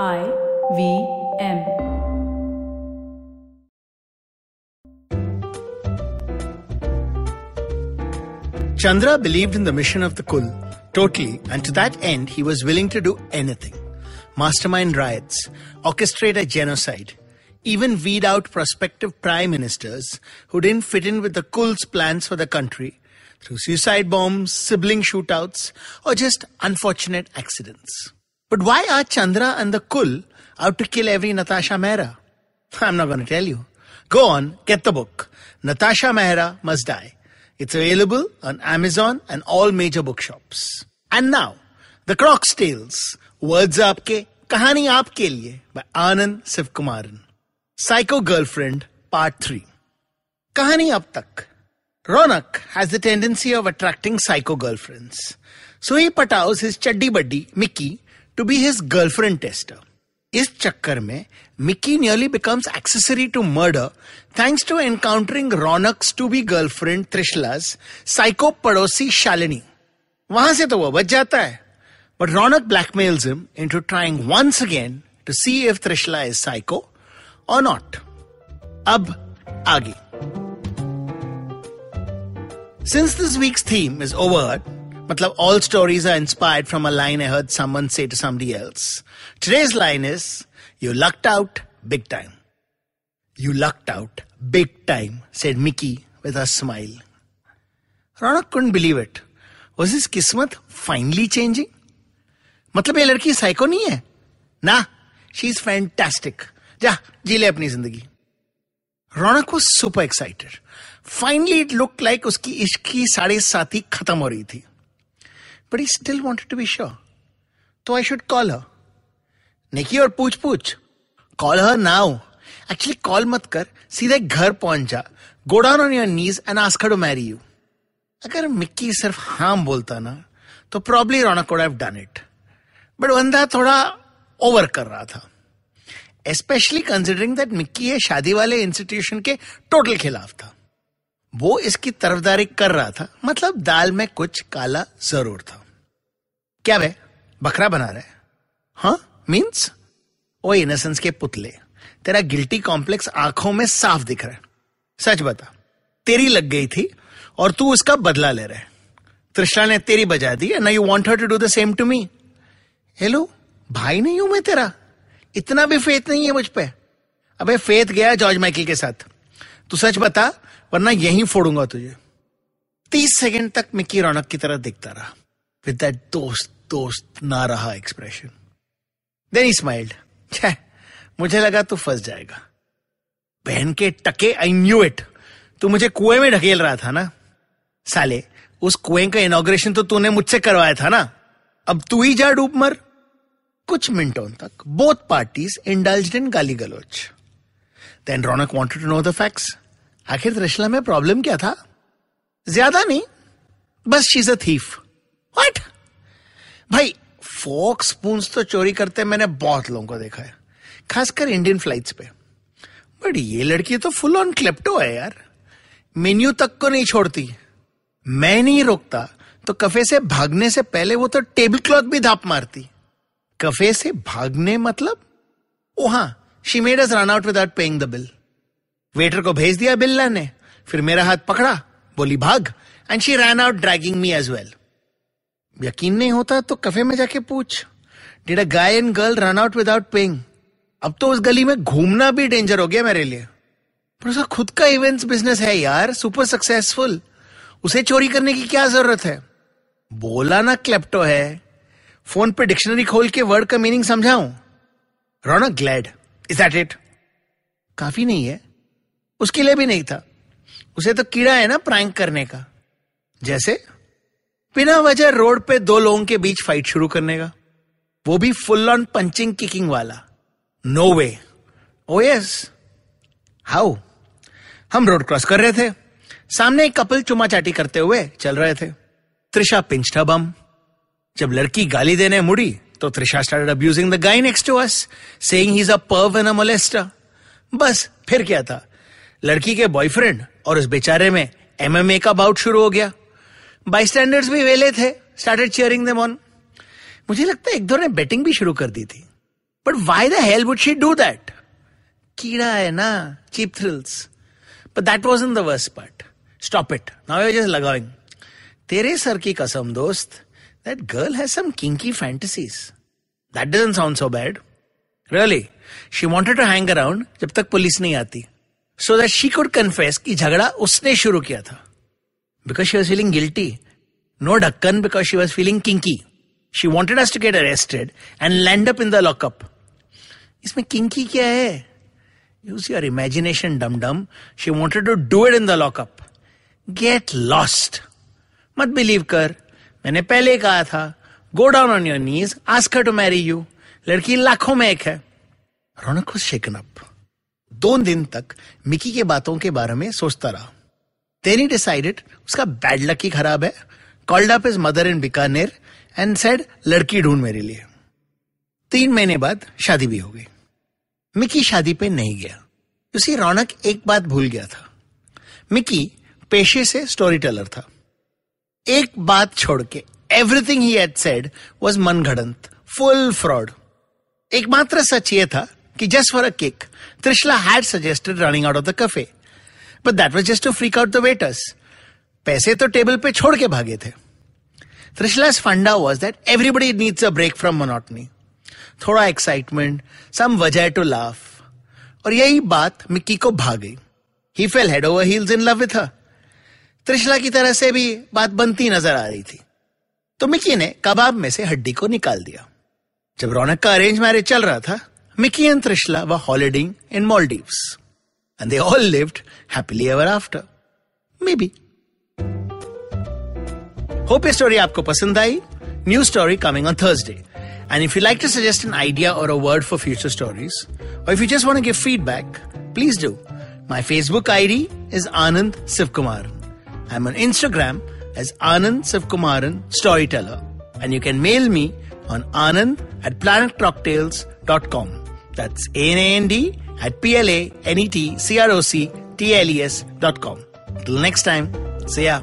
I V M. Chandra believed in the mission of the Kul totally, and to that end, he was willing to do anything mastermind riots, orchestrate a genocide, even weed out prospective prime ministers who didn't fit in with the Kul's plans for the country through suicide bombs, sibling shootouts, or just unfortunate accidents. But why are Chandra and the Kul out to kill every Natasha Mehra? I'm not going to tell you. Go on, get the book. Natasha Mehra Must Die. It's available on Amazon and all major bookshops. And now, The Croc's Tales. Words Aapke, Kahani Aapke Liye by Anand Sivkumaran. Psycho Girlfriend Part 3. Kahani Ab Tak. Ronak has the tendency of attracting psycho girlfriends. So he pataus his chaddi buddy, Mickey, to be his girlfriend tester. इस चक्कर में Mickey nearly becomes accessory to murder thanks to encountering Raunak's to be girlfriend Trishala's psycho पड़ोसी शालिनी वहाँ से तो वो बच जाता है। But Raunak blackmails him into trying once again to see if Trishala is psycho or not अब आगे। Since this week's theme is over, matlab all stories are inspired from a line I heard someone say to somebody else. Today's line is, you lucked out big time. You lucked out big time, said Mickey with a smile. Ronak couldn't believe it. Was his kismat finally changing? मतलब ये लड़की psycho नहीं है ना she is fantastic जा जी ले अपनी ज़िंदगी रौनक was super excited. Finally, it looked like उसकी इश्क की साढ़े साथी खत्म हो रही थी but he still wanted to be sure तो I should call her Nikki और पूछ पूछ call her now actually call मत कर सीधे घर पहुँच जा go down on your knees and ask to marry you अगर मिक्की सिर्फ़ हाँ बोलता ना तो probably Raunak have done it but बंदा थोड़ा ओवर कर रहा था स्पेशली कंसिडरिंग दैट मिक्की ये शादी वाले इंस्टीट्यूशन के टोटल खिलाफ था वो इसकी तरफदारी कर रहा था मतलब दाल में कुछ काला ज़रूर था क्या वे बकरा बना रहे हाँ। मीन्स ओ इनोसेंस के पुतले। तेरा गिल्टी कॉम्प्लेक्स आँखों में साफ़ दिख रहा है। सच बता। तेरी लग गई थी और तू उसका बदला ले रहे त्रिशा ने तेरी बजा दी and you want her to do the same to me hello भाई नहीं हूँ मैं तेरा। इतना भी फेथ नहीं है मुझ पे। अबे फेथ गया जॉर्ज माइकल के साथ। तू सच बता, वरना यहीं फोड़ूँगा तुझे। तीस सेकंड तक मिक्की रौनक की तरह दिखता रहा। विद दैट दोस्त दोस्त ना रहा एक्सप्रेशन देन ही स्माइल्ड मुझे लगा तू फंस जाएगा। बहन के टके आई न्यू इट तू मुझे कुएँ में ढकेल रहा था ना? साले, उस कुएँ का इनोग्रेशन तो तूने मुझसे करवाया था ना? अब तू ही जा डूब मर। कुछ मिनटों तक बोथ पार्टीज़ इंडल्ज्ड इन गाली गलोच then Raunak wanted to know the facts आखिर त्रिशला में प्रॉब्लम क्या था? ज़्यादा नहीं, बस शीज अ थीफ व्हाट भाई फोक स्पून तो चोरी करते मैंने बहुत लोगों को देखा है। खासकर इंडियन फ्लाइट्स पे। बट ये लड़की तो फुल ऑन क्लेप्टो है यार। मेन्यू तक को नहीं छोड़ती। मैं नहीं रोकता। तो कफे से भागने से पहले वो तो टेबल क्लॉथ भी धाप मारती। कफे से भागने मतलब? ओ हाँ she made us run out without paying the bill waiter को भेज दिया बिल्ला ने फिर मेरा हाथ पकड़ा, बोली, भाग। And she run out dragging me as well यकीन नहीं होता तो कफे में जाके पूछ। Did a guy and girl run out without paying अब तो उस गली में घूमना भी डेंजर हो गया मेरे लिए। पर उसका खुद का इवेंट्स बिज़नेस है यार सुपर सक्सेसफुल उसे चोरी करने की क्या ज़रूरत है? बोला ना क्लेप्टो है। फ़ोन पे डिक्शनरी खोल के वर्ड का मीनिंग समझाऊं? Raunak glad is that it काफ़ी नहीं है। उसके लिए भी नहीं था। उसे तो कीड़ा है ना प्रैंक करने का। जैसे बिना वजह रोड पे दो लोगों के बीच फाइट शुरू करने का। वो भी फुल ऑन पंचिंग किकिंग वाला। No way oh yes how हम रोड क्रॉस कर रहे थे। सामने एक कपल चुमा चाटी करते हुए चल रहे थे। त्रिशा पिंच बम जब लड़की गाली देने मुड़ी तो Trisha started abusing the guy next to us saying he is a perv and a बस, फिर क्या था? लड़की के बॉयफ्रेंड और उस बेचारे में एमएमए का बाउट शुरू हो गया। बाई स्टैंडर्स भी वेले थे स्टार्टेड चेयरिंग दे मॉन मुझे लगता है एक दो ने बैटिंग भी शुरू कर दी थी। But why the hell would she do that कीड़ा है ना cheap thrills but that was in the part stop it now just laughing तेरे सर की कसम दोस्त that girl has some kinky fantasies that doesn't sound so bad really she wanted to hang around जब तक पुलिस नहीं आती। So that she could confess की झगड़ा उसने शुरू किया था। Because she was feeling guilty. No ढक्कन because she was feeling kinky. She wanted us to get arrested and land up in the lockup. इसमें kinky क्या है? Use your imagination, dum dum. She wanted to do it in the lockup. Get lost. मत believe कर मैंने पहले कहा था go down on your knees ask to marry you लड़की लाखों में एक है रौनक shaken up. दो दिन तक मिकी के बातों के बारे में सोचता रहा Then he decided उसका बैड लक ही खराब है called up his mother in Bikaner and said लड़की ढूंढ मेरे लिए तीन महीने बाद शादी भी हो गई मिकी शादी पे नहीं गया उसी रौनक एक बात भूल गया था मिकी पेशे से स्टोरी टेलर था एक बात छोड़ के everything he had said was मनगढ़ंत full fraud एकमात्र सच ये था कि just for a kick Trishala had suggested running out of the cafe but that was just to freak out the waiters पैसे तो टेबल पे छोड़ के भागे थे। त्रिशला's फंडा was that everybody needs a break from monotony. थोड़ा एक्साइटमेंट सम वजह टू लाफ और यही बात मिक्की को भा गई। He fell head over heels in love with Trishala की तरह से भी बात बनती नज़र आ रही थी। तो मिक्की ने कबाब में से हड्डी को निकाल दिया। जब रौनक का अरेंज मैरिज चल रहा था, मिक्की एंड त्रिशला व holidaying in Maldives and they all lived happily ever after maybe hope ये स्टोरी आपको पसंद आई new story coming on Thursday and if you like to suggest an idea or a word for future stories or if you just want to give feedback please do my Facebook ID is Anand Shivkumar I am on Instagram as Anand Sivkumaran Storyteller. And you can mail me on anand at planetcocktails.com. That's A-N-A-N-D at P-L-A-N-E-T-C-R-O-C-T-L-E-S dot com. Till next time, see ya.